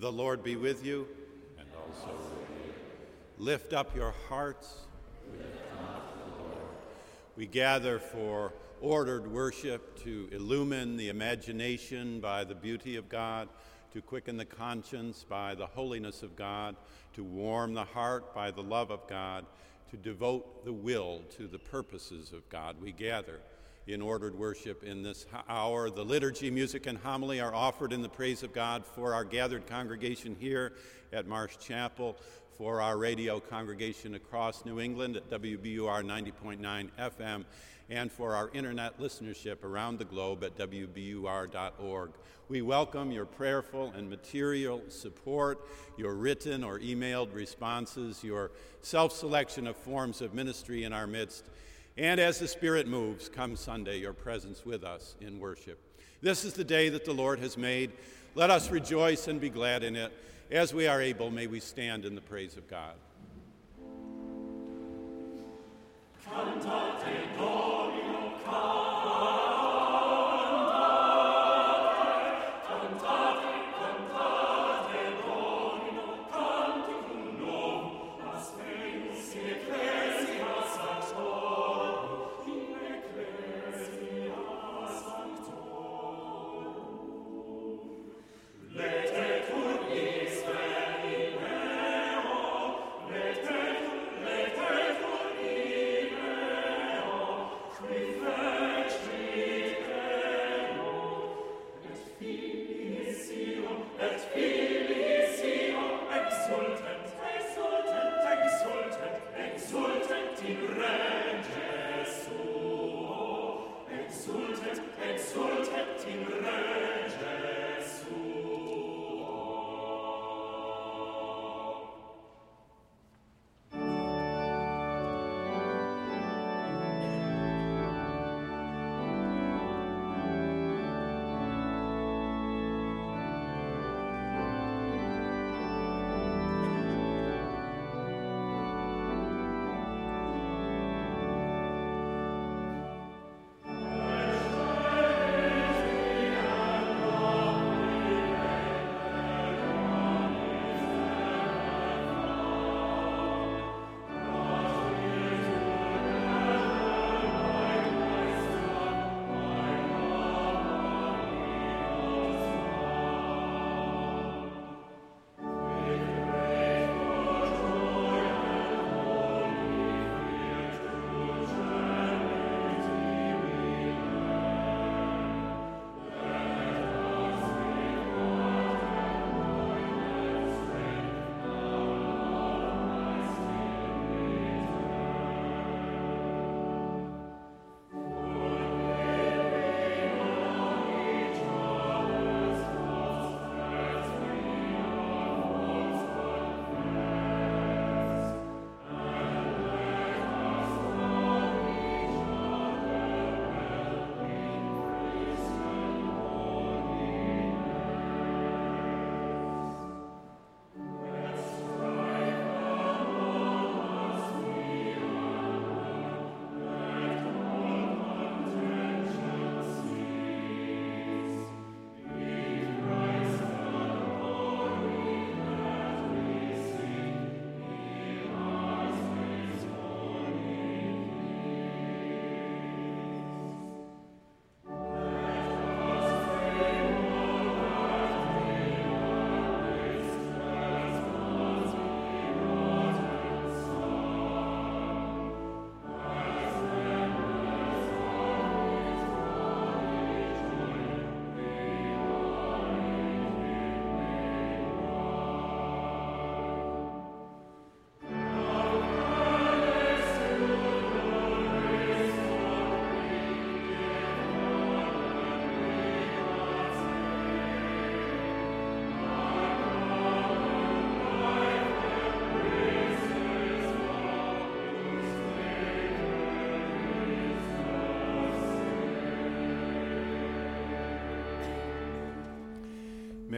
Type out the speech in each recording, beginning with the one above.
The Lord be with you. And also with you. Lift up your hearts. With God the Lord. We gather for ordered worship to illumine the imagination by the beauty of God, to quicken the conscience by the holiness of God, to warm the heart by the love of God, to devote the will to the purposes of God. We gather in ordered worship in this hour. The liturgy, music, and homily are offered in the praise of God for our gathered congregation here at Marsh Chapel, for our radio congregation across New England at WBUR 90.9 FM, and for our internet listenership around the globe at WBUR.org. We welcome your prayerful and material support, your written or emailed responses, your self selection of forms of ministry in our midst and as the Spirit moves, come Sunday, your presence with us in worship. This is the day that the Lord has made. Let us rejoice and be glad in it. As we are able, may we stand in the praise of God.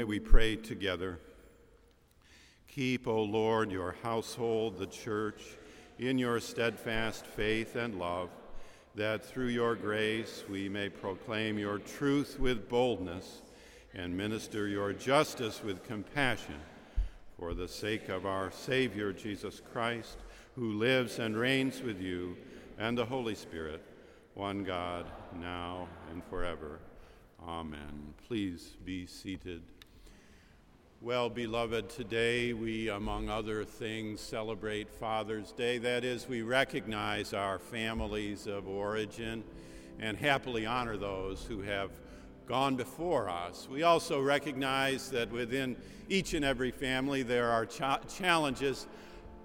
May we pray together. Keep, O Lord, your household, the church, in your steadfast faith and love, that through your grace we may proclaim your truth with boldness and minister your justice with compassion for the sake of our Savior Jesus Christ, who lives and reigns with you and the Holy Spirit, one God, now and forever. Amen. Please be seated. Well, beloved, today we, among other things, celebrate Father's Day. That is, we recognize our families of origin and happily honor those who have gone before us. We also recognize that within each and every family there are cha- challenges,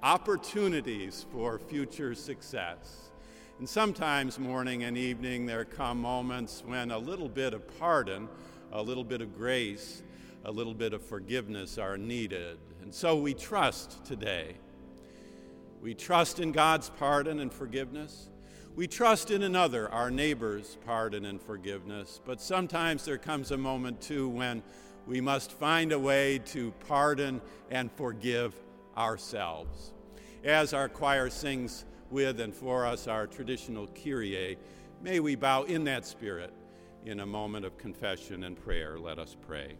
opportunities for future success. And sometimes, morning and evening, there come moments when a little bit of pardon, a little bit of grace, a little bit of forgiveness are needed. And so we trust today. We trust in God's pardon and forgiveness. We trust in another, our neighbor's pardon and forgiveness. But sometimes there comes a moment, too, when we must find a way to pardon and forgive ourselves. As our choir sings with and for us our traditional Kyrie, may we bow in that spirit in a moment of confession and prayer. Let us pray.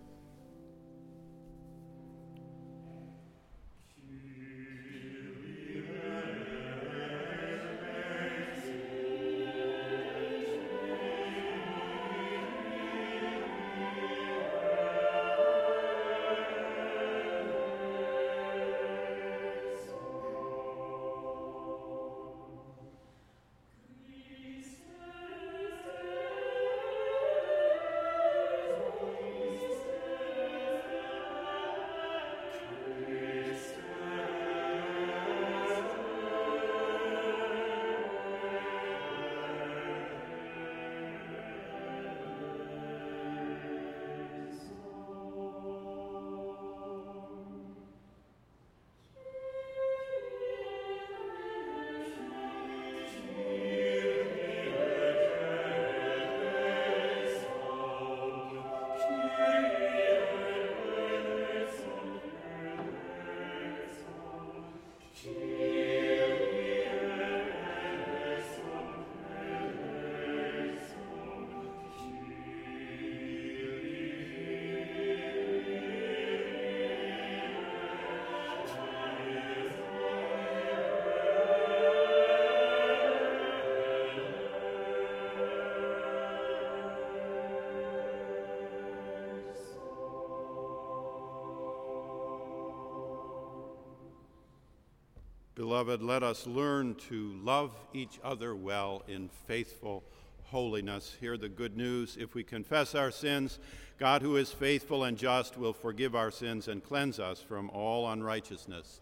Beloved, let us learn to love each other well in faithful holiness. Hear the good news. If we confess our sins, God, who is faithful and just, will forgive our sins and cleanse us from all unrighteousness.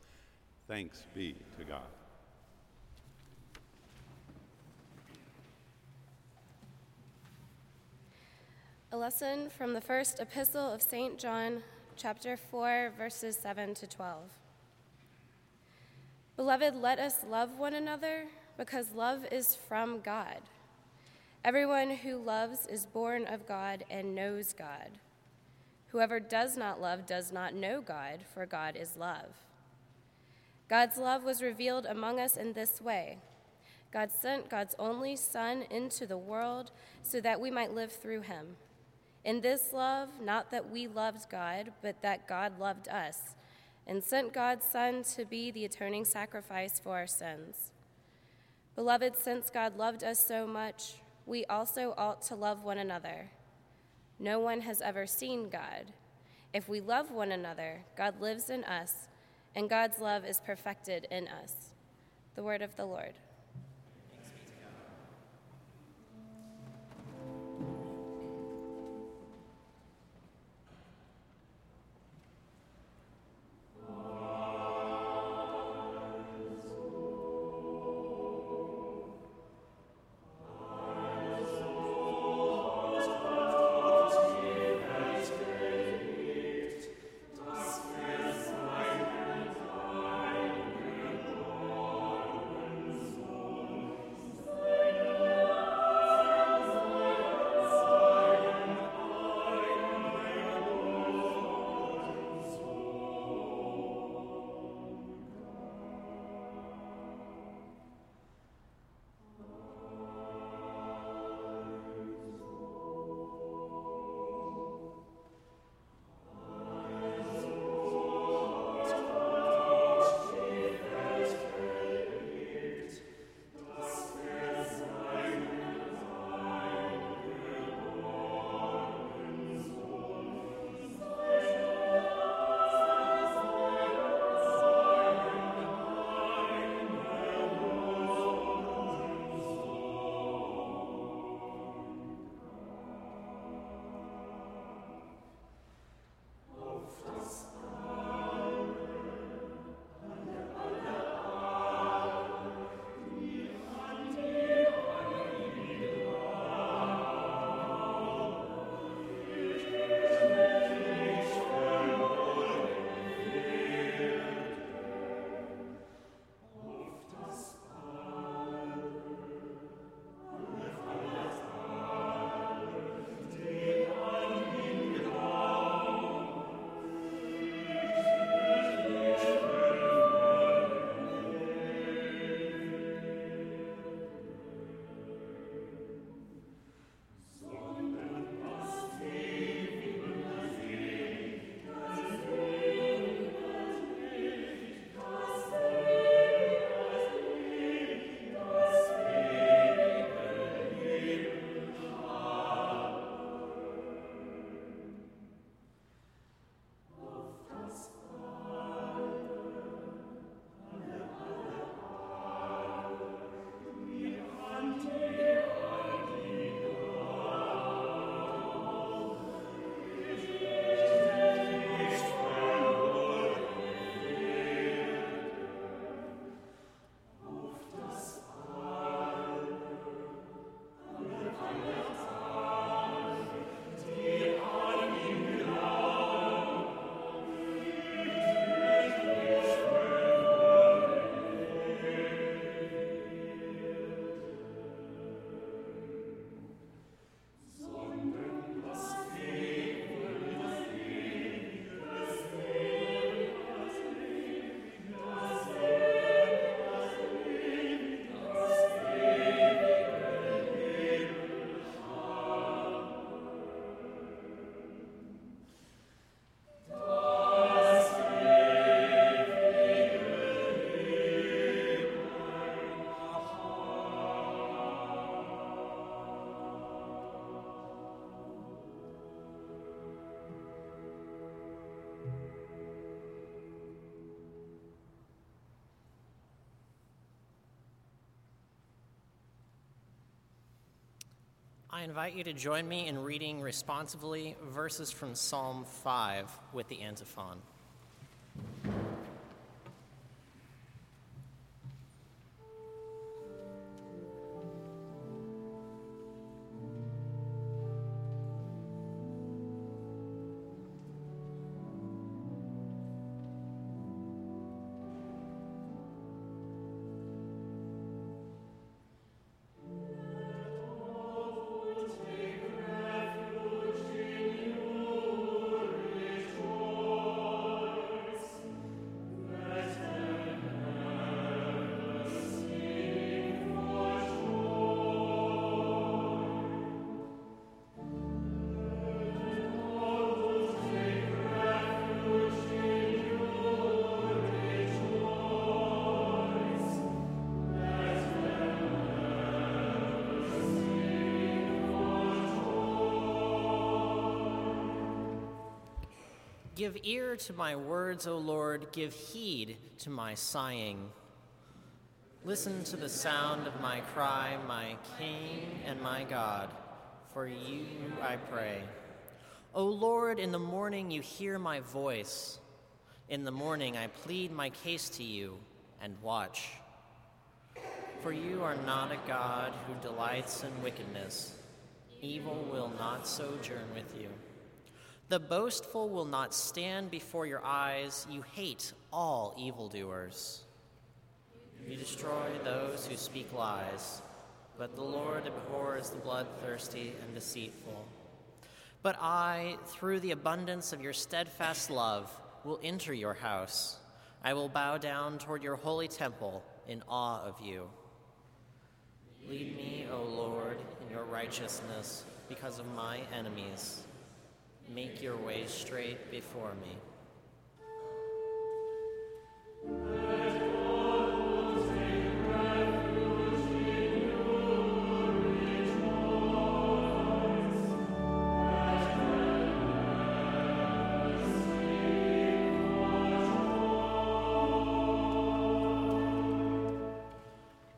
Thanks be to God. A lesson from the first epistle of St. John, chapter 4, verses 7 to 12. Beloved, let us love one another because love is from God. Everyone who loves is born of God and knows God. Whoever does not love does not know God, for God is love. God's love was revealed among us in this way God sent God's only Son into the world so that we might live through him. In this love, not that we loved God, but that God loved us and sent God's Son to be the atoning sacrifice for our sins. Beloved, since God loved us so much, we also ought to love one another. No one has ever seen God. If we love one another, God lives in us, and God's love is perfected in us. The word of the Lord. I invite you to join me in reading responsively verses from Psalm 5 with the antiphon. Give ear to my words, O Lord, give heed to my sighing. Listen to the sound of my cry, my King and my God. For you I pray. O Lord, in the morning you hear my voice. In the morning I plead my case to you and watch. For you are not a God who delights in wickedness. Evil will not sojourn with you. The boastful will not stand before your eyes. You hate all evildoers. You destroy those who speak lies, but the Lord abhors the bloodthirsty and deceitful. But I, through the abundance of your steadfast love, will enter your house. I will bow down toward your holy temple in awe of you. Lead me, O Lord, in your righteousness because of my enemies. Make your way straight before me.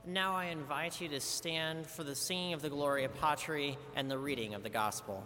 Now I invite you to stand for the singing of the Gloria Patri and the reading of the Gospel.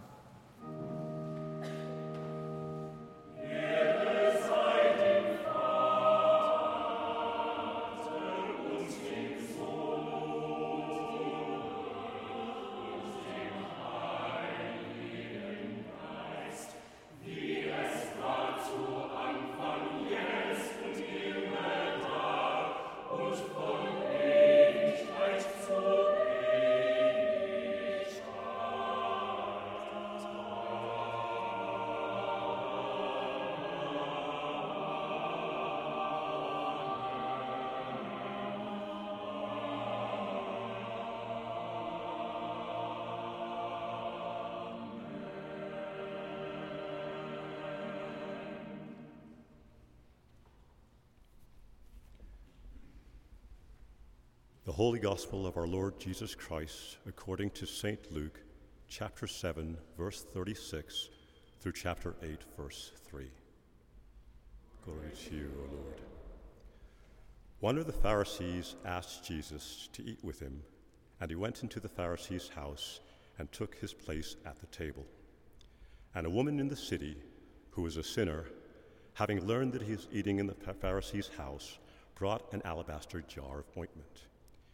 The Holy Gospel of our Lord Jesus Christ according to St. Luke, chapter 7, verse 36, through chapter 8, verse 3. Glory to you, O Lord. One of the Pharisees asked Jesus to eat with him, and he went into the Pharisee's house and took his place at the table. And a woman in the city, who was a sinner, having learned that he was eating in the Pharisee's house, brought an alabaster jar of ointment.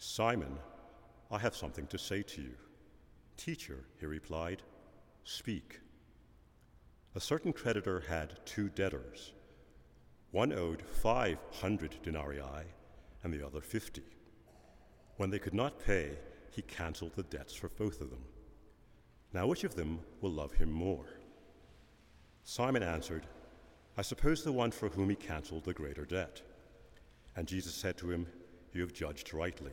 Simon, I have something to say to you. Teacher, he replied, speak. A certain creditor had two debtors. One owed 500 denarii and the other 50. When they could not pay, he canceled the debts for both of them. Now, which of them will love him more? Simon answered, I suppose the one for whom he canceled the greater debt. And Jesus said to him, You have judged rightly.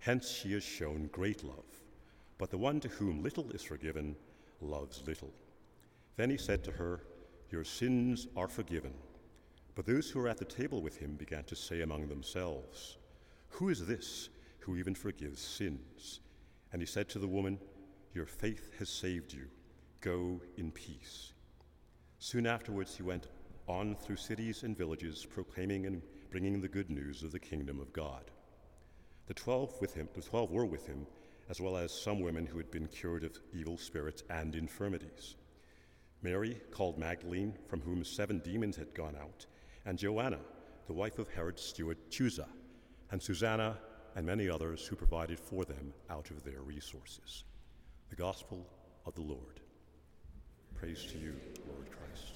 Hence, she has shown great love. But the one to whom little is forgiven loves little. Then he said to her, Your sins are forgiven. But those who were at the table with him began to say among themselves, Who is this who even forgives sins? And he said to the woman, Your faith has saved you. Go in peace. Soon afterwards, he went on through cities and villages, proclaiming and bringing the good news of the kingdom of God. The twelve with him, the twelve were with him, as well as some women who had been cured of evil spirits and infirmities. Mary, called Magdalene, from whom seven demons had gone out, and Joanna, the wife of Herod's steward Chuza, and Susanna, and many others who provided for them out of their resources. The Gospel of the Lord. Praise to you, Lord Christ.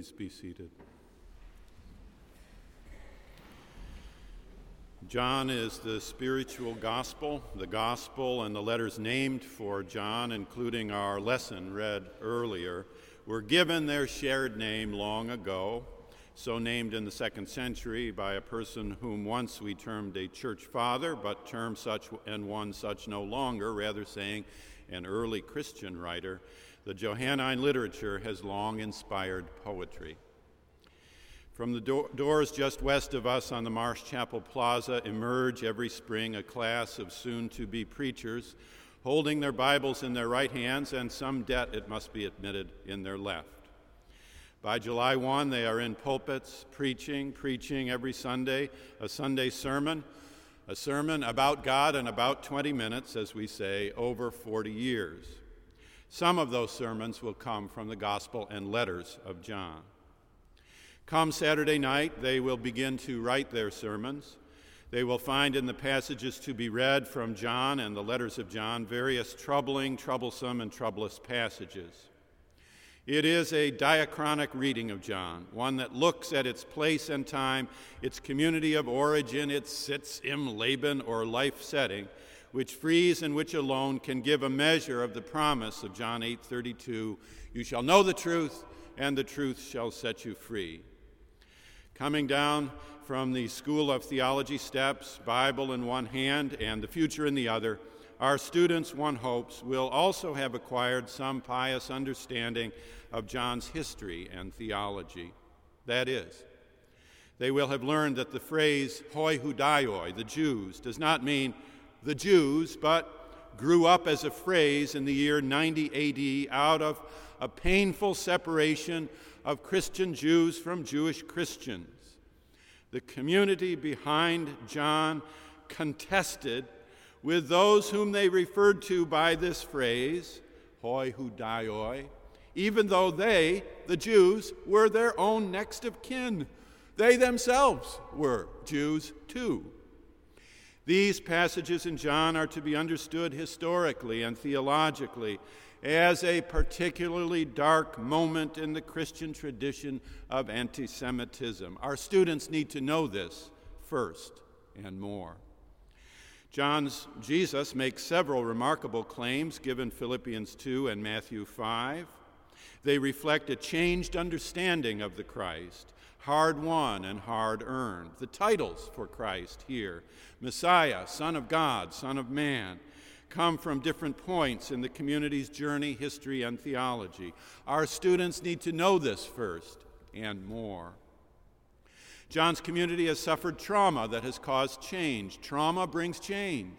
Please be seated. John is the spiritual gospel, the gospel and the letters named for John, including our lesson read earlier, were given their shared name long ago, so named in the second century by a person whom once we termed a church father, but term such and one such no longer, rather saying an early Christian writer the Johannine literature has long inspired poetry. From the do- doors just west of us on the Marsh Chapel Plaza emerge every spring a class of soon to be preachers holding their Bibles in their right hands and some debt, it must be admitted, in their left. By July 1, they are in pulpits preaching, preaching every Sunday, a Sunday sermon, a sermon about God in about 20 minutes, as we say, over 40 years. Some of those sermons will come from the Gospel and letters of John. Come Saturday night, they will begin to write their sermons. They will find in the passages to be read from John and the letters of John various troubling, troublesome, and troublous passages. It is a diachronic reading of John, one that looks at its place and time, its community of origin, its sitz im Leben or life setting, which frees and which alone can give a measure of the promise of John 8:32, you shall know the truth and the truth shall set you free. Coming down from the School of Theology steps, Bible in one hand and the future in the other, our students, one hopes, will also have acquired some pious understanding of John's history and theology. That is, they will have learned that the phrase hoi Ioudaioi, the Jews, does not mean the Jews, but grew up as a phrase in the year 90 AD out of a painful separation of Christian Jews from Jewish Christians. The community behind John contested with those whom they referred to by this phrase, hoi Ioudaioi, even though they, the Jews, were their own next of kin. They themselves were Jews too. These passages in John are to be understood historically and theologically as a particularly dark moment in the Christian tradition of anti Semitism. Our students need to know this first and more. John's Jesus makes several remarkable claims given Philippians 2 and Matthew 5. They reflect a changed understanding of the Christ, hard won and hard earned. The titles for Christ here Messiah, Son of God, Son of Man come from different points in the community's journey, history, and theology. Our students need to know this first and more. John's community has suffered trauma that has caused change. Trauma brings change.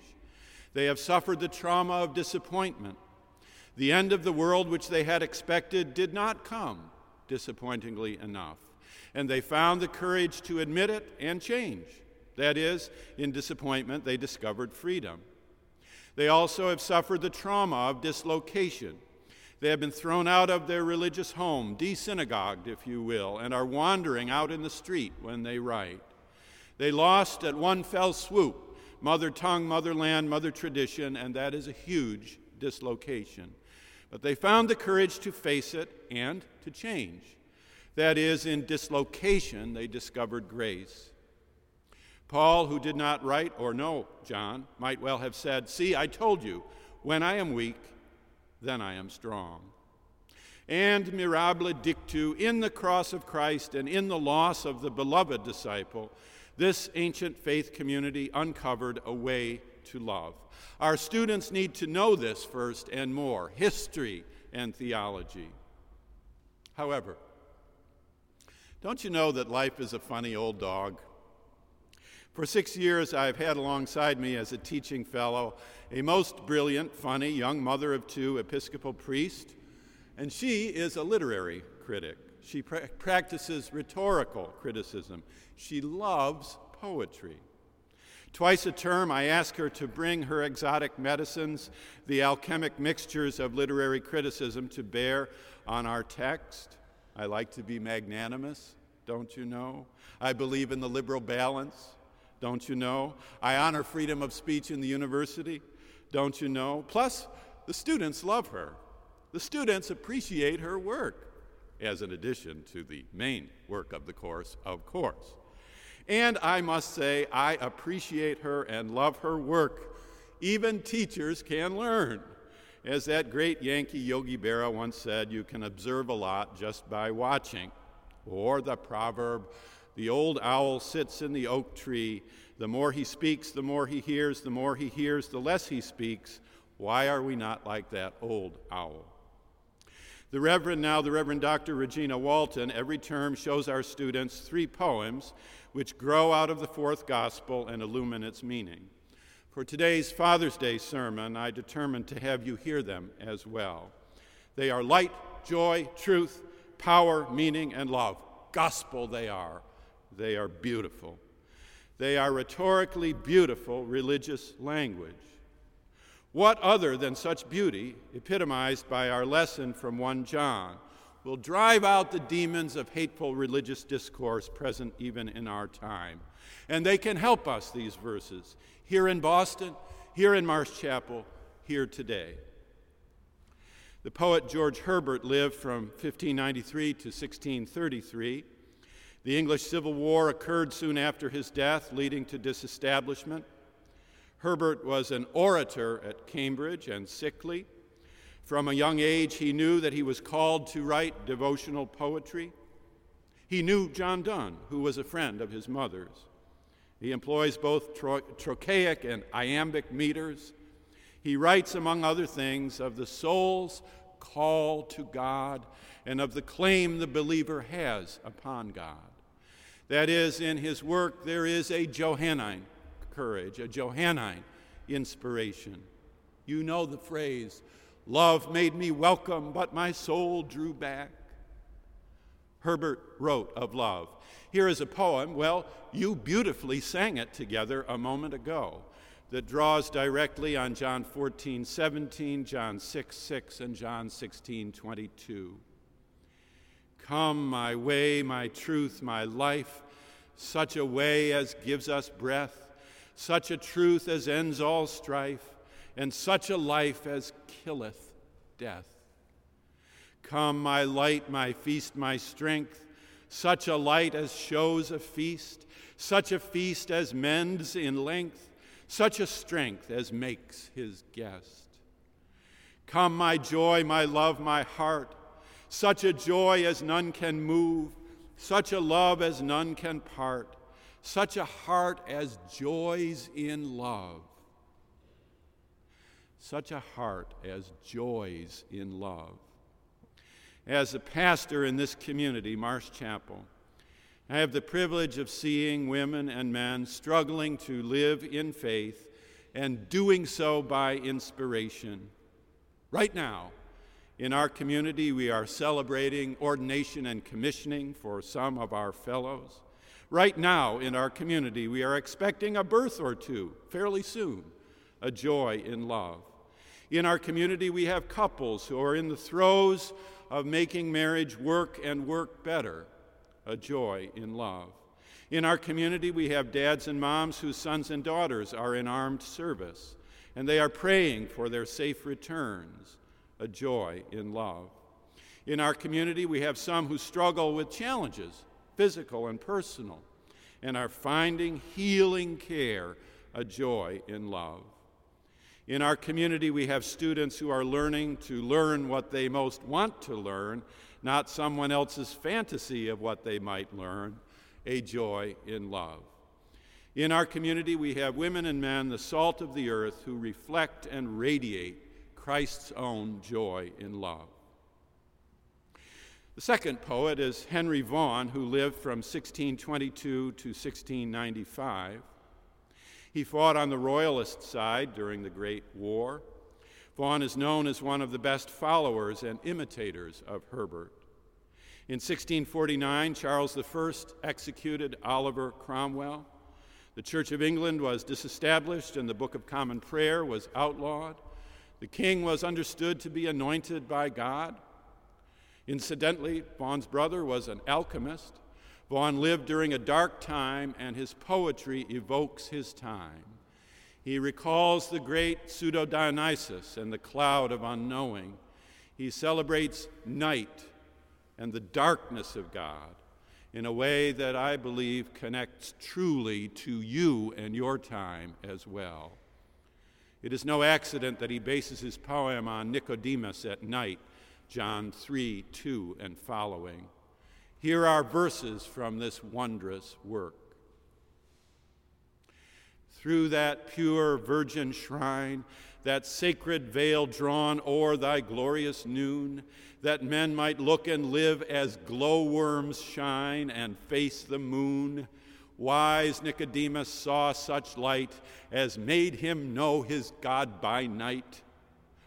They have suffered the trauma of disappointment. The end of the world which they had expected did not come, disappointingly enough. And they found the courage to admit it and change. That is, in disappointment, they discovered freedom. They also have suffered the trauma of dislocation. They have been thrown out of their religious home, desynagogued, if you will, and are wandering out in the street when they write. They lost at one fell swoop mother tongue, motherland, mother tradition, and that is a huge dislocation. But they found the courage to face it and to change. That is, in dislocation, they discovered grace. Paul, who did not write or know John, might well have said, See, I told you, when I am weak, then I am strong. And mirabile dictu, in the cross of Christ and in the loss of the beloved disciple, this ancient faith community uncovered a way to love. Our students need to know this first and more history and theology. However, don't you know that life is a funny old dog? For six years, I've had alongside me as a teaching fellow a most brilliant, funny young mother of two Episcopal priest, and she is a literary critic. She pra- practices rhetorical criticism. She loves poetry. Twice a term, I ask her to bring her exotic medicines, the alchemic mixtures of literary criticism, to bear on our text. I like to be magnanimous, don't you know? I believe in the liberal balance don't you know? I honor freedom of speech in the university, don't you know? Plus, the students love her. The students appreciate her work, as an addition to the main work of the course, of course. And I must say, I appreciate her and love her work. Even teachers can learn. As that great Yankee Yogi Berra once said, you can observe a lot just by watching. Or the proverb, the old owl sits in the oak tree. The more he speaks, the more he hears. The more he hears, the less he speaks. Why are we not like that old owl? The Reverend, now the Reverend Dr. Regina Walton, every term shows our students three poems which grow out of the fourth gospel and illumine its meaning. For today's Father's Day sermon, I determined to have you hear them as well. They are light, joy, truth, power, meaning, and love. Gospel they are. They are beautiful. They are rhetorically beautiful religious language. What other than such beauty, epitomized by our lesson from 1 John, will drive out the demons of hateful religious discourse present even in our time? And they can help us, these verses, here in Boston, here in Marsh Chapel, here today. The poet George Herbert lived from 1593 to 1633. The English Civil War occurred soon after his death, leading to disestablishment. Herbert was an orator at Cambridge and sickly. From a young age, he knew that he was called to write devotional poetry. He knew John Donne, who was a friend of his mother's. He employs both tro- trochaic and iambic meters. He writes, among other things, of the soul's call to God and of the claim the believer has upon God. That is, in his work, there is a Johannine courage, a Johannine inspiration. You know the phrase, love made me welcome, but my soul drew back. Herbert wrote of love. Here is a poem, well, you beautifully sang it together a moment ago, that draws directly on John 14, 17, John 6, 6, and John 16, 22. Come, my way, my truth, my life, such a way as gives us breath, such a truth as ends all strife, and such a life as killeth death. Come, my light, my feast, my strength, such a light as shows a feast, such a feast as mends in length, such a strength as makes his guest. Come, my joy, my love, my heart, such a joy as none can move, such a love as none can part, such a heart as joys in love. Such a heart as joys in love. As a pastor in this community, Marsh Chapel, I have the privilege of seeing women and men struggling to live in faith and doing so by inspiration. Right now, in our community, we are celebrating ordination and commissioning for some of our fellows. Right now, in our community, we are expecting a birth or two fairly soon, a joy in love. In our community, we have couples who are in the throes of making marriage work and work better, a joy in love. In our community, we have dads and moms whose sons and daughters are in armed service, and they are praying for their safe returns, a joy in love. In our community, we have some who struggle with challenges, physical and personal, and are finding healing care, a joy in love. In our community, we have students who are learning to learn what they most want to learn, not someone else's fantasy of what they might learn, a joy in love. In our community, we have women and men, the salt of the earth, who reflect and radiate Christ's own joy in love. The second poet is Henry Vaughan, who lived from 1622 to 1695. He fought on the Royalist side during the Great War. Vaughan is known as one of the best followers and imitators of Herbert. In 1649, Charles I executed Oliver Cromwell. The Church of England was disestablished and the Book of Common Prayer was outlawed. The king was understood to be anointed by God. Incidentally, Vaughan's brother was an alchemist. Vaughan lived during a dark time, and his poetry evokes his time. He recalls the great pseudo Dionysius and the cloud of unknowing. He celebrates night and the darkness of God in a way that I believe connects truly to you and your time as well. It is no accident that he bases his poem on Nicodemus at night, John 3 2 and following. Here are verses from this wondrous work. Through that pure virgin shrine, that sacred veil drawn o'er thy glorious noon, that men might look and live as glowworms shine and face the moon Wise Nicodemus saw such light as made him know his God by night.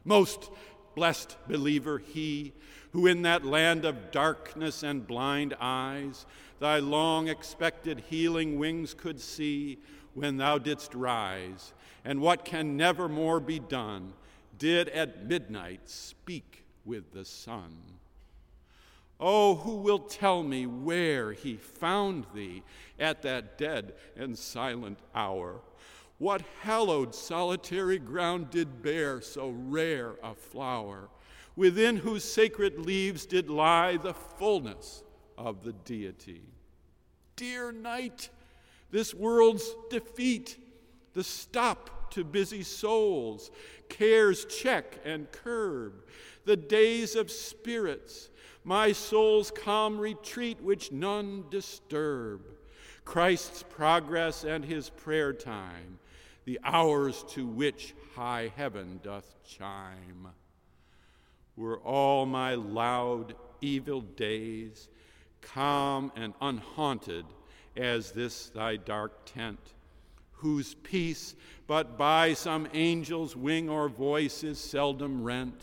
Most blessed believer he, who in that land of darkness and blind eyes, thy long expected healing wings could see when thou didst rise, and what can never more be done, did at midnight speak with the sun. Oh, who will tell me where he found thee at that dead and silent hour? What hallowed solitary ground did bear so rare a flower? Within whose sacred leaves did lie the fullness of the deity. Dear night, this world's defeat, the stop to busy souls, cares check and curb, the days of spirits, my soul's calm retreat which none disturb, Christ's progress and his prayer time, the hours to which high heaven doth chime. Were all my loud, evil days calm and unhaunted as this thy dark tent, whose peace but by some angel's wing or voice is seldom rent,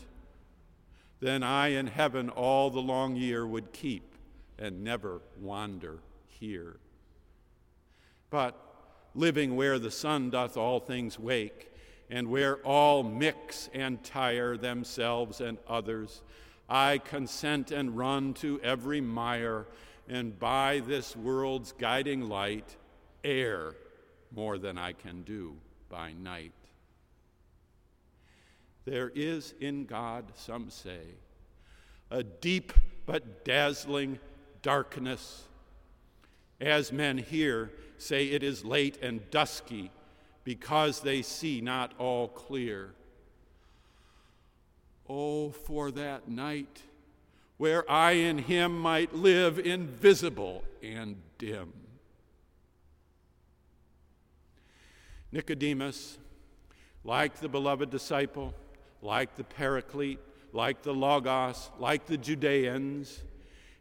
then I in heaven all the long year would keep and never wander here. But living where the sun doth all things wake, and where all mix and tire themselves and others, I consent and run to every mire, and by this world's guiding light, err more than I can do by night. There is in God, some say, a deep but dazzling darkness. As men here say it is late and dusky because they see not all clear. Oh, for that night where I in him might live invisible and dim. Nicodemus, like the beloved disciple, like the Paraclete, like the Logos, like the Judeans,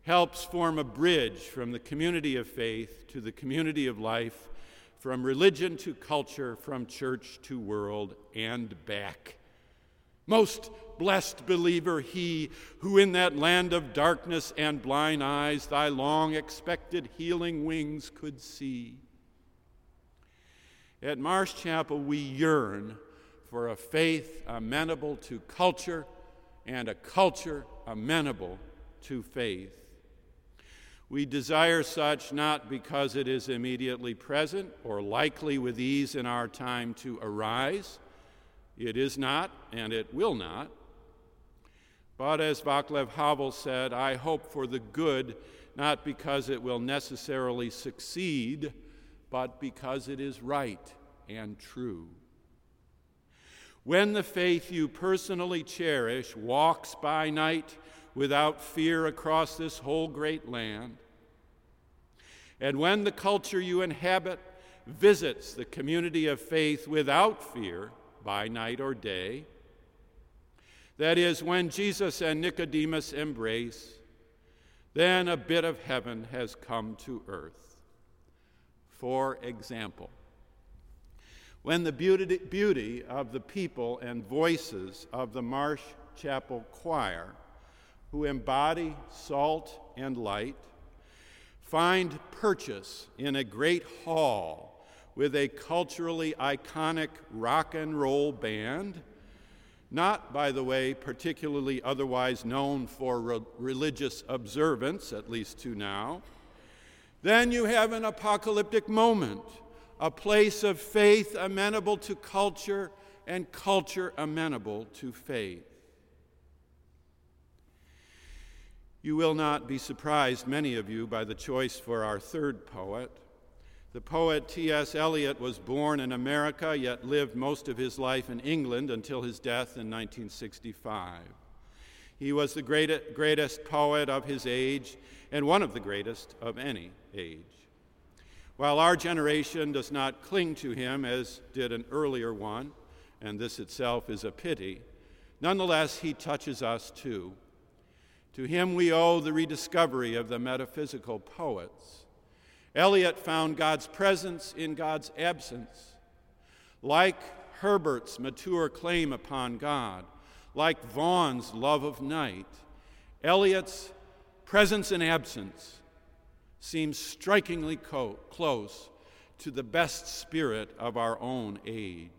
helps form a bridge from the community of faith to the community of life, from religion to culture, from church to world, and back. Most blessed believer, he who in that land of darkness and blind eyes thy long expected healing wings could see. At Marsh Chapel, we yearn for a faith amenable to culture and a culture amenable to faith. We desire such not because it is immediately present or likely with ease in our time to arise. It is not, and it will not. But as Vaclav Havel said, I hope for the good, not because it will necessarily succeed, but because it is right and true. When the faith you personally cherish walks by night without fear across this whole great land, and when the culture you inhabit visits the community of faith without fear by night or day, that is, when Jesus and Nicodemus embrace, then a bit of heaven has come to earth. For example, when the beauty, beauty of the people and voices of the Marsh Chapel Choir, who embody salt and light, find purchase in a great hall with a culturally iconic rock and roll band, not, by the way, particularly otherwise known for re- religious observance, at least to now, then you have an apocalyptic moment a place of faith amenable to culture and culture amenable to faith. You will not be surprised, many of you, by the choice for our third poet. The poet T.S. Eliot was born in America, yet lived most of his life in England until his death in 1965. He was the greatest poet of his age and one of the greatest of any age. While our generation does not cling to him as did an earlier one, and this itself is a pity, nonetheless he touches us too. To him we owe the rediscovery of the metaphysical poets. Eliot found God's presence in God's absence. Like Herbert's mature claim upon God, like Vaughan's love of night, Eliot's presence and absence seems strikingly co- close to the best spirit of our own age.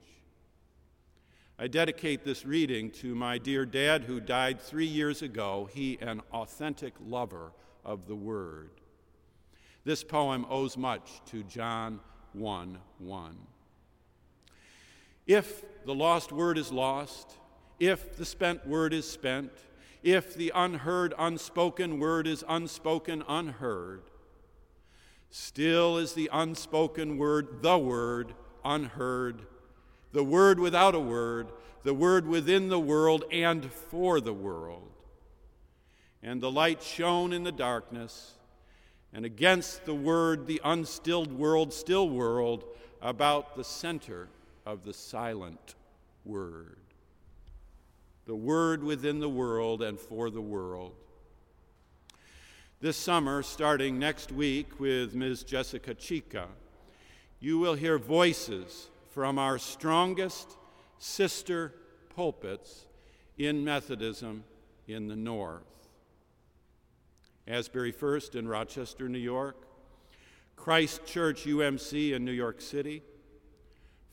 I dedicate this reading to my dear dad who died three years ago, he an authentic lover of the Word. This poem owes much to John 1 1. If the lost word is lost, if the spent word is spent, if the unheard, unspoken word is unspoken, unheard, still is the unspoken word, the word, unheard, the word without a word, the word within the world and for the world. And the light shone in the darkness, and against the word, the unstilled world, still world, about the center of the silent word. The word within the world and for the world. This summer, starting next week with Ms. Jessica Chica, you will hear voices from our strongest sister pulpits in Methodism in the North. Asbury First in Rochester, New York, Christ Church UMC in New York City,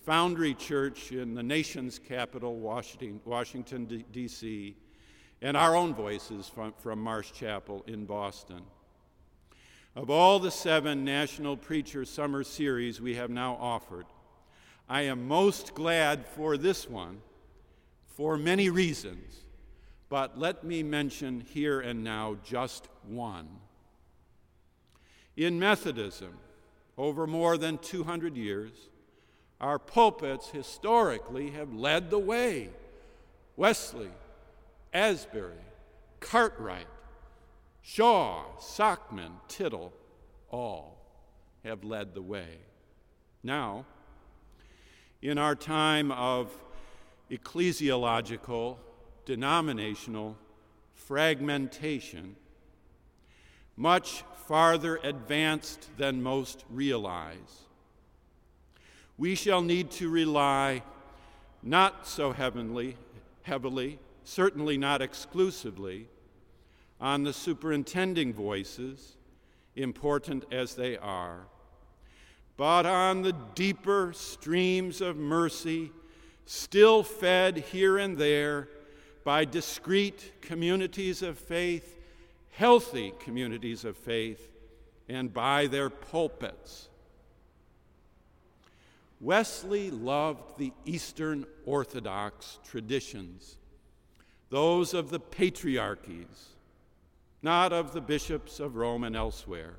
Foundry Church in the nation's capital, Washington, D.C., and our own voices from, from Marsh Chapel in Boston. Of all the seven National Preacher Summer Series we have now offered, I am most glad for this one for many reasons, but let me mention here and now just one. In Methodism, over more than 200 years, our pulpits historically have led the way. Wesley, Asbury, Cartwright, Shaw, Sockman, Tittle, all have led the way. Now, in our time of ecclesiological, denominational fragmentation, much farther advanced than most realize. We shall need to rely not so heavenly, heavily, certainly not exclusively, on the superintending voices, important as they are but on the deeper streams of mercy, still fed here and there by discrete communities of faith, healthy communities of faith, and by their pulpits. Wesley loved the Eastern Orthodox traditions, those of the patriarchies, not of the bishops of Rome and elsewhere.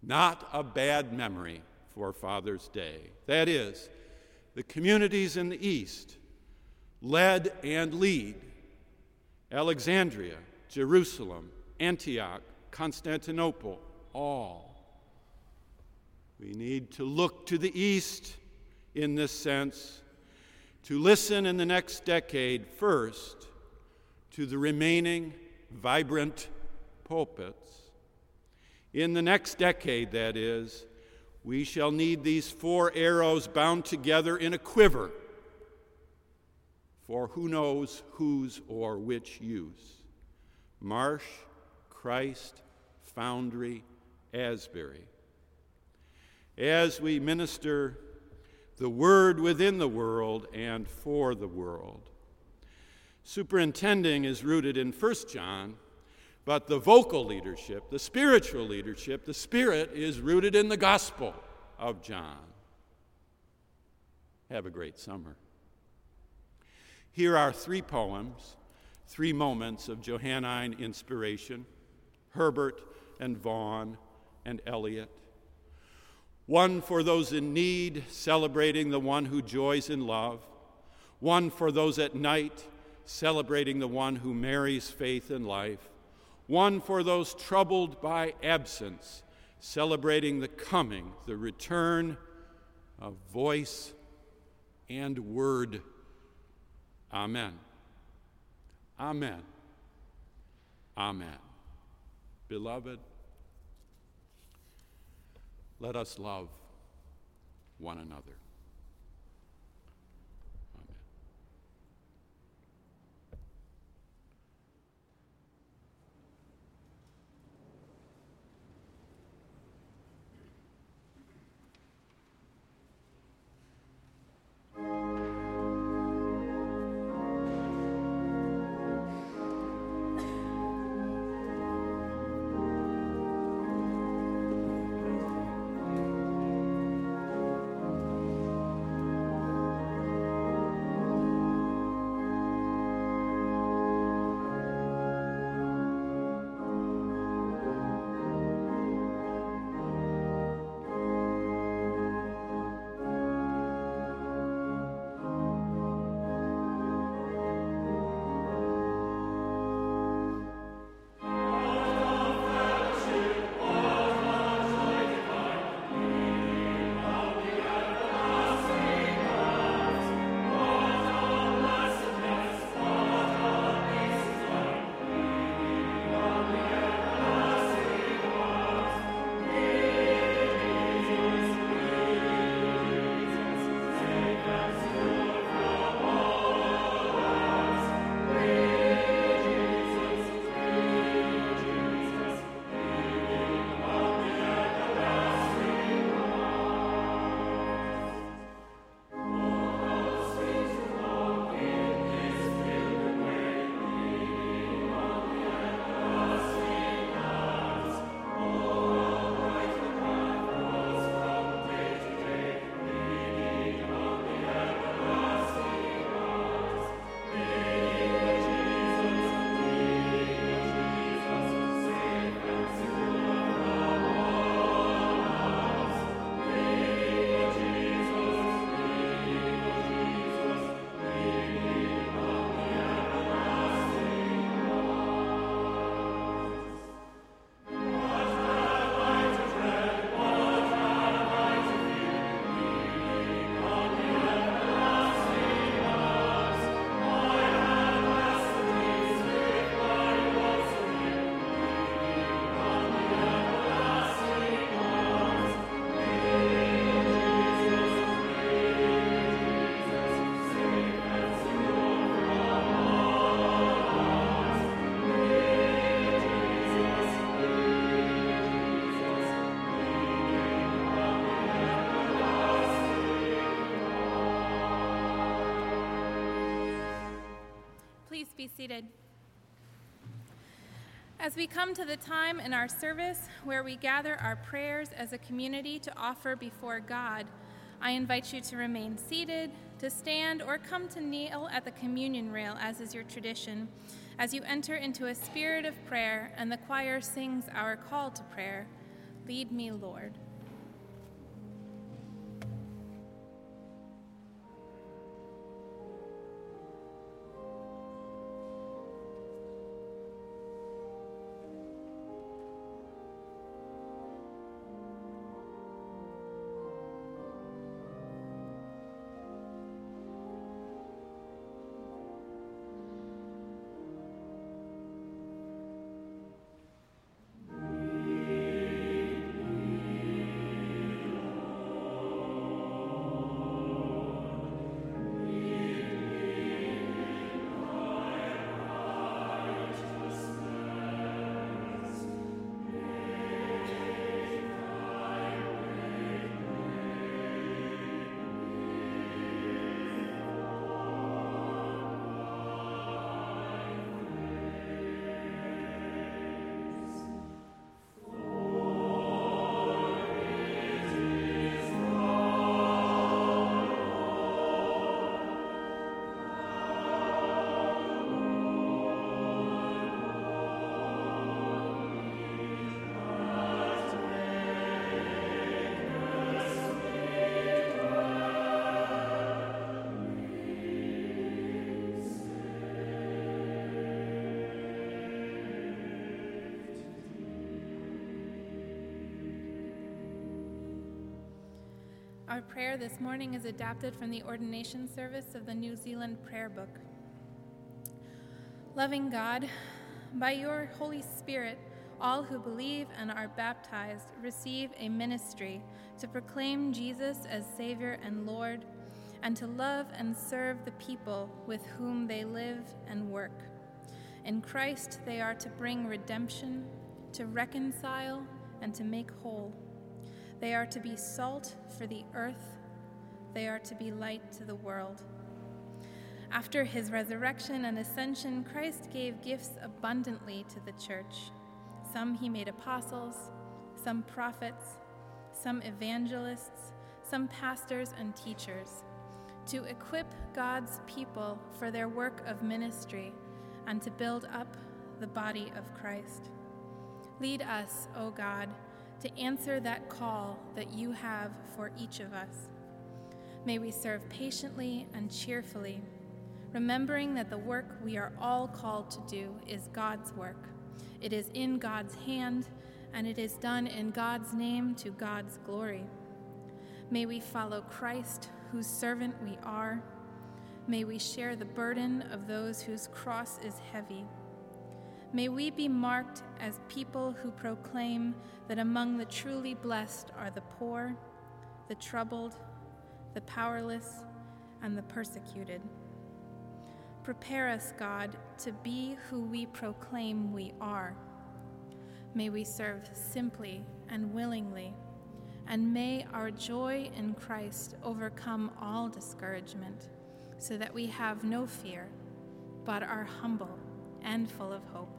Not a bad memory for Father's Day. That is, the communities in the East led and lead Alexandria, Jerusalem, Antioch, Constantinople, all. We need to look to the East in this sense, to listen in the next decade first to the remaining vibrant pulpits. In the next decade, that is, we shall need these four arrows bound together in a quiver for who knows whose or which use. Marsh, Christ, Foundry, Asbury. As we minister the word within the world and for the world. Superintending is rooted in 1 John but the vocal leadership, the spiritual leadership, the Spirit is rooted in the gospel of John. Have a great summer. Here are three poems, three moments of Johannine inspiration Herbert and Vaughan and Eliot. One for those in need, celebrating the one who joys in love. One for those at night, celebrating the one who marries faith and life one for those troubled by absence, celebrating the coming, the return of voice and word. Amen. Amen. Amen. Beloved, let us love one another. As we come to the time in our service where we gather our prayers as a community to offer before God, I invite you to remain seated, to stand, or come to kneel at the communion rail, as is your tradition, as you enter into a spirit of prayer and the choir sings our call to prayer Lead me, Lord. Our prayer this morning is adapted from the ordination service of the New Zealand Prayer Book. Loving God, by your Holy Spirit, all who believe and are baptized receive a ministry to proclaim Jesus as Savior and Lord, and to love and serve the people with whom they live and work. In Christ, they are to bring redemption, to reconcile, and to make whole. They are to be salt for the earth, they are to be light to the world. After his resurrection and ascension, Christ gave gifts abundantly to the church. Some he made apostles, some prophets, some evangelists, some pastors and teachers, to equip God's people for their work of ministry and to build up the body of Christ. Lead us, O God to answer that call that you have for each of us. May we serve patiently and cheerfully, remembering that the work we are all called to do is God's work. It is in God's hand, and it is done in God's name to God's glory. May we follow Christ, whose servant we are. May we share the burden of those whose cross is heavy. May we be marked as people who proclaim that among the truly blessed are the poor, the troubled, the powerless, and the persecuted. Prepare us, God, to be who we proclaim we are. May we serve simply and willingly, and may our joy in Christ overcome all discouragement, so that we have no fear, but are humble and full of hope.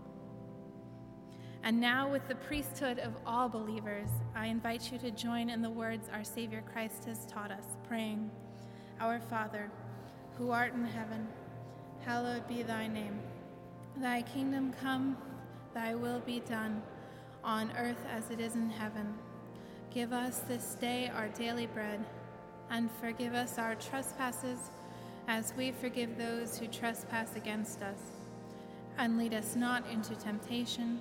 And now, with the priesthood of all believers, I invite you to join in the words our Savior Christ has taught us, praying, Our Father, who art in heaven, hallowed be thy name. Thy kingdom come, thy will be done, on earth as it is in heaven. Give us this day our daily bread, and forgive us our trespasses as we forgive those who trespass against us. And lead us not into temptation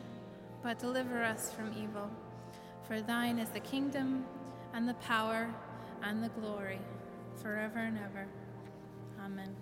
but deliver us from evil. For thine is the kingdom, and the power, and the glory, forever and ever. Amen.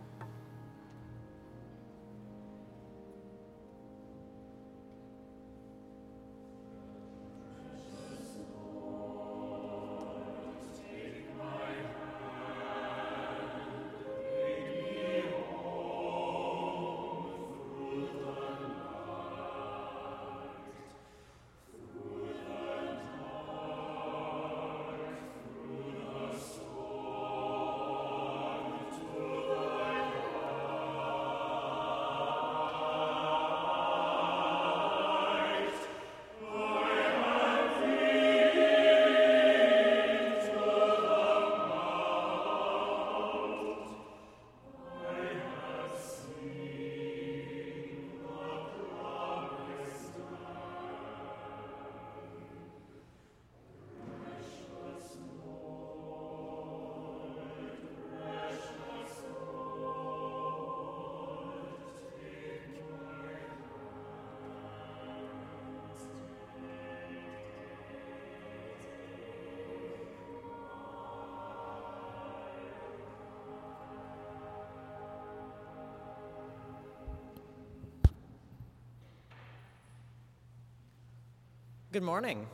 Good morning.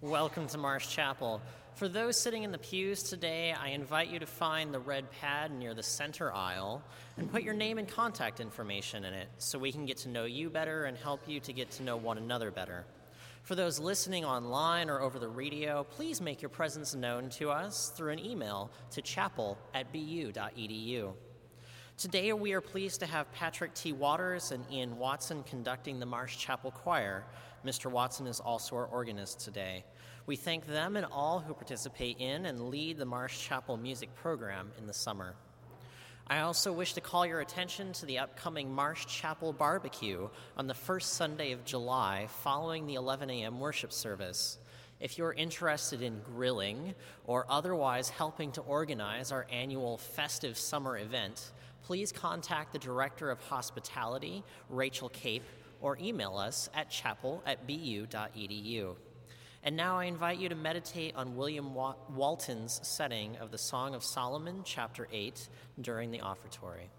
Welcome to Marsh Chapel. For those sitting in the pews today, I invite you to find the red pad near the center aisle and put your name and contact information in it so we can get to know you better and help you to get to know one another better. For those listening online or over the radio, please make your presence known to us through an email to chapel at bu.edu. Today, we are pleased to have Patrick T. Waters and Ian Watson conducting the Marsh Chapel Choir. Mr. Watson is also our organist today. We thank them and all who participate in and lead the Marsh Chapel music program in the summer. I also wish to call your attention to the upcoming Marsh Chapel barbecue on the first Sunday of July following the 11 a.m. worship service. If you're interested in grilling or otherwise helping to organize our annual festive summer event, please contact the Director of Hospitality, Rachel Cape, or email us at chapel at bu.edu. And now I invite you to meditate on William Walton's setting of the Song of Solomon, chapter 8, during the offertory.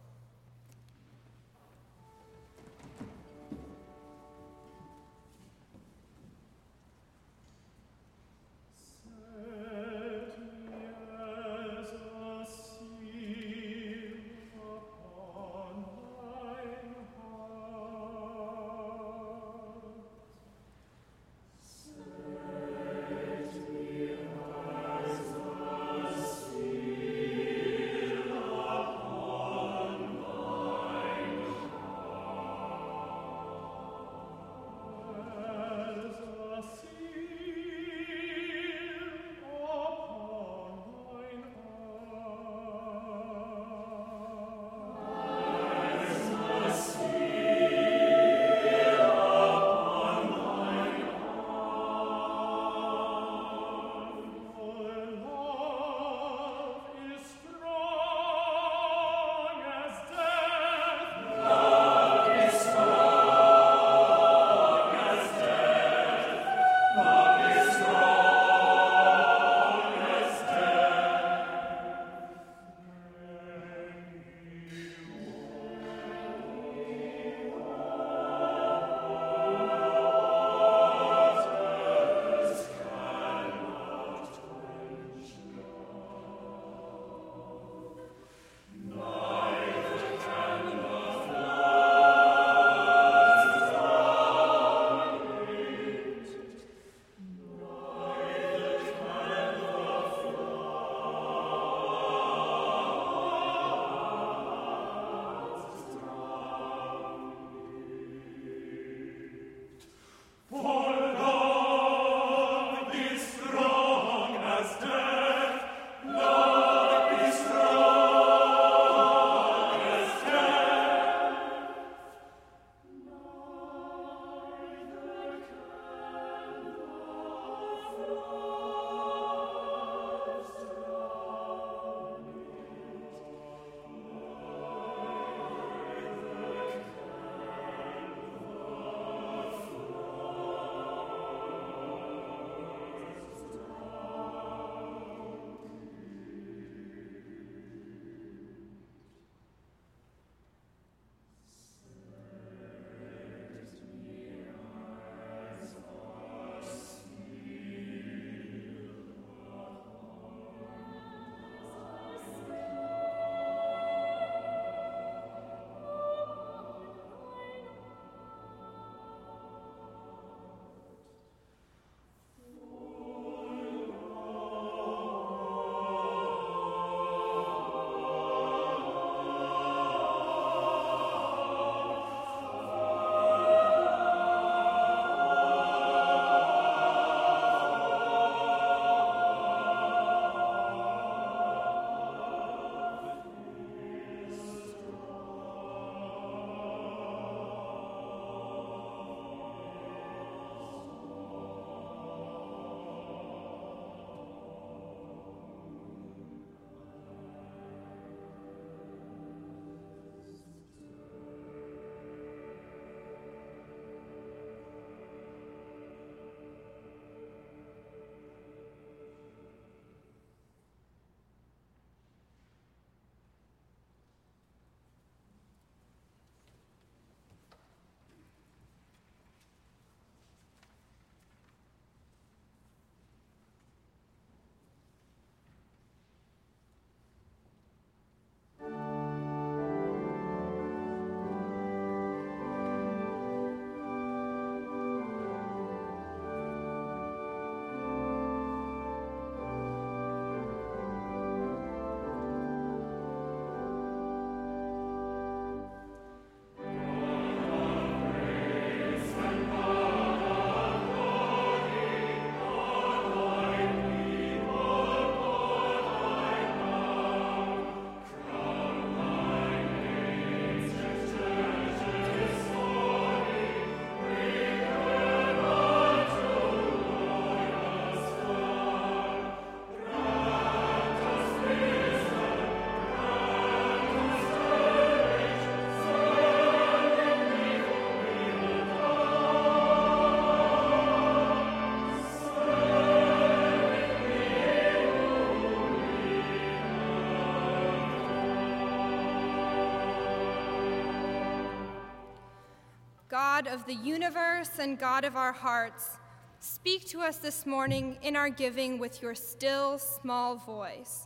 God of the universe and God of our hearts, speak to us this morning in our giving with your still, small voice.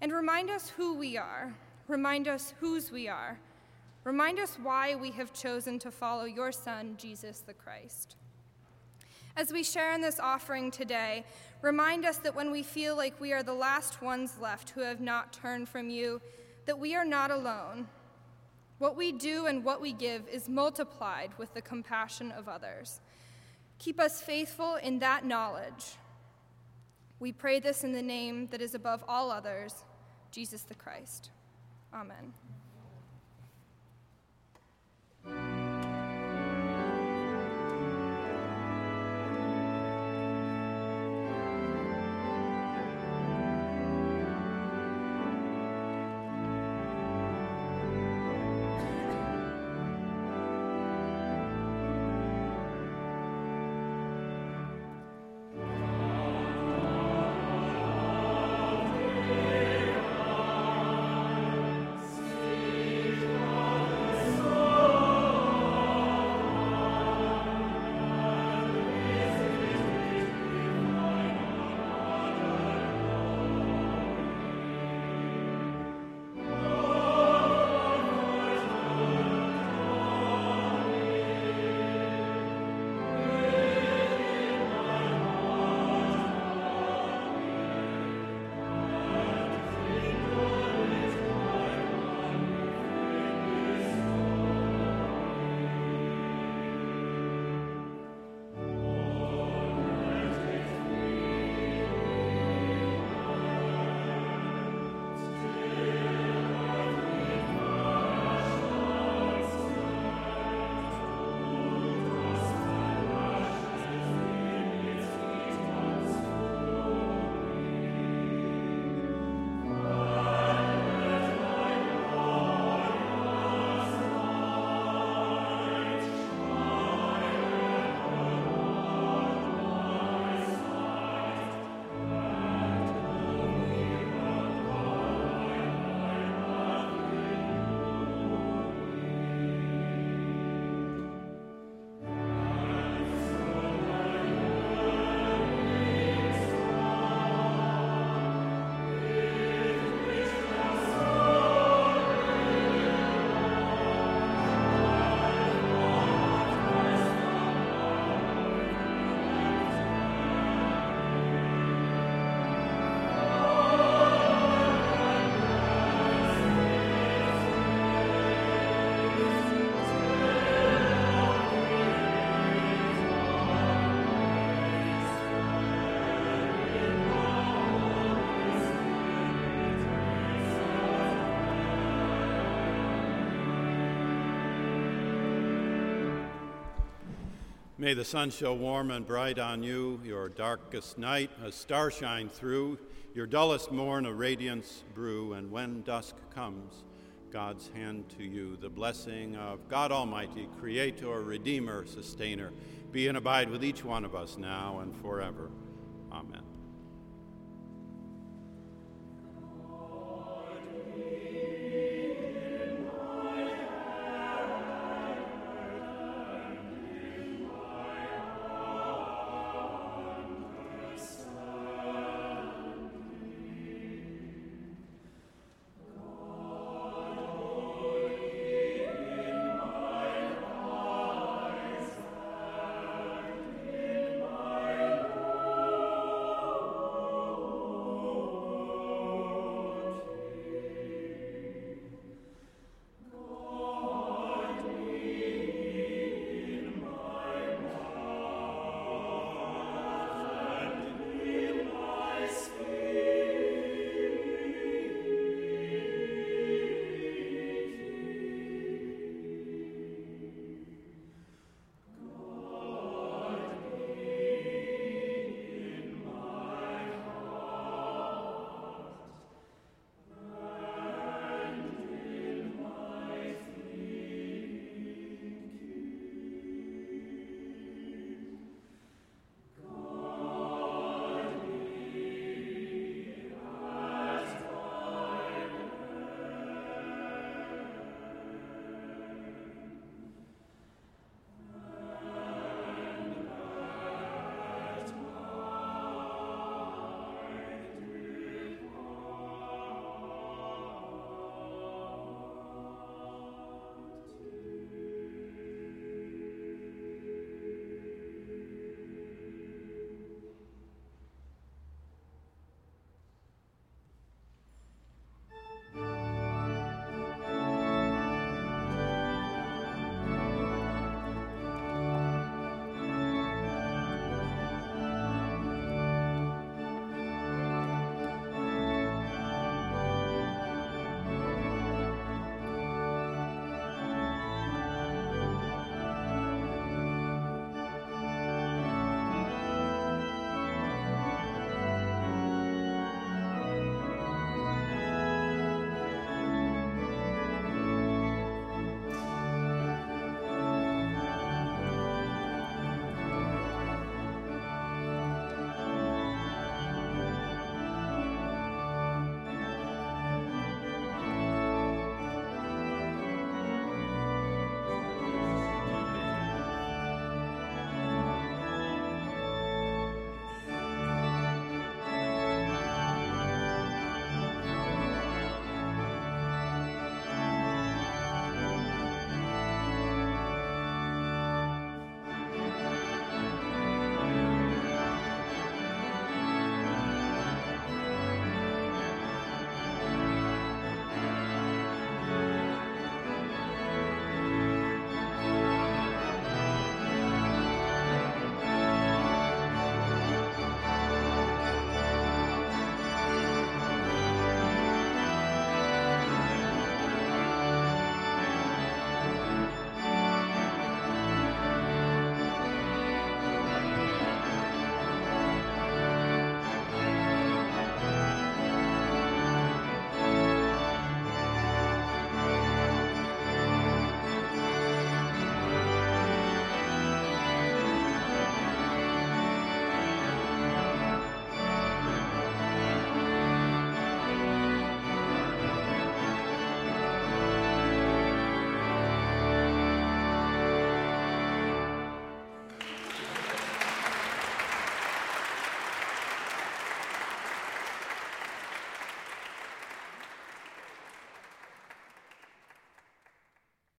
And remind us who we are, remind us whose we are, remind us why we have chosen to follow your Son, Jesus the Christ. As we share in this offering today, remind us that when we feel like we are the last ones left who have not turned from you, that we are not alone. What we do and what we give is multiplied with the compassion of others. Keep us faithful in that knowledge. We pray this in the name that is above all others, Jesus the Christ. Amen. May the sun show warm and bright on you, your darkest night a star shine through, your dullest morn a radiance brew, and when dusk comes, God's hand to you, the blessing of God Almighty, Creator, Redeemer, Sustainer, be and abide with each one of us now and forever. Amen.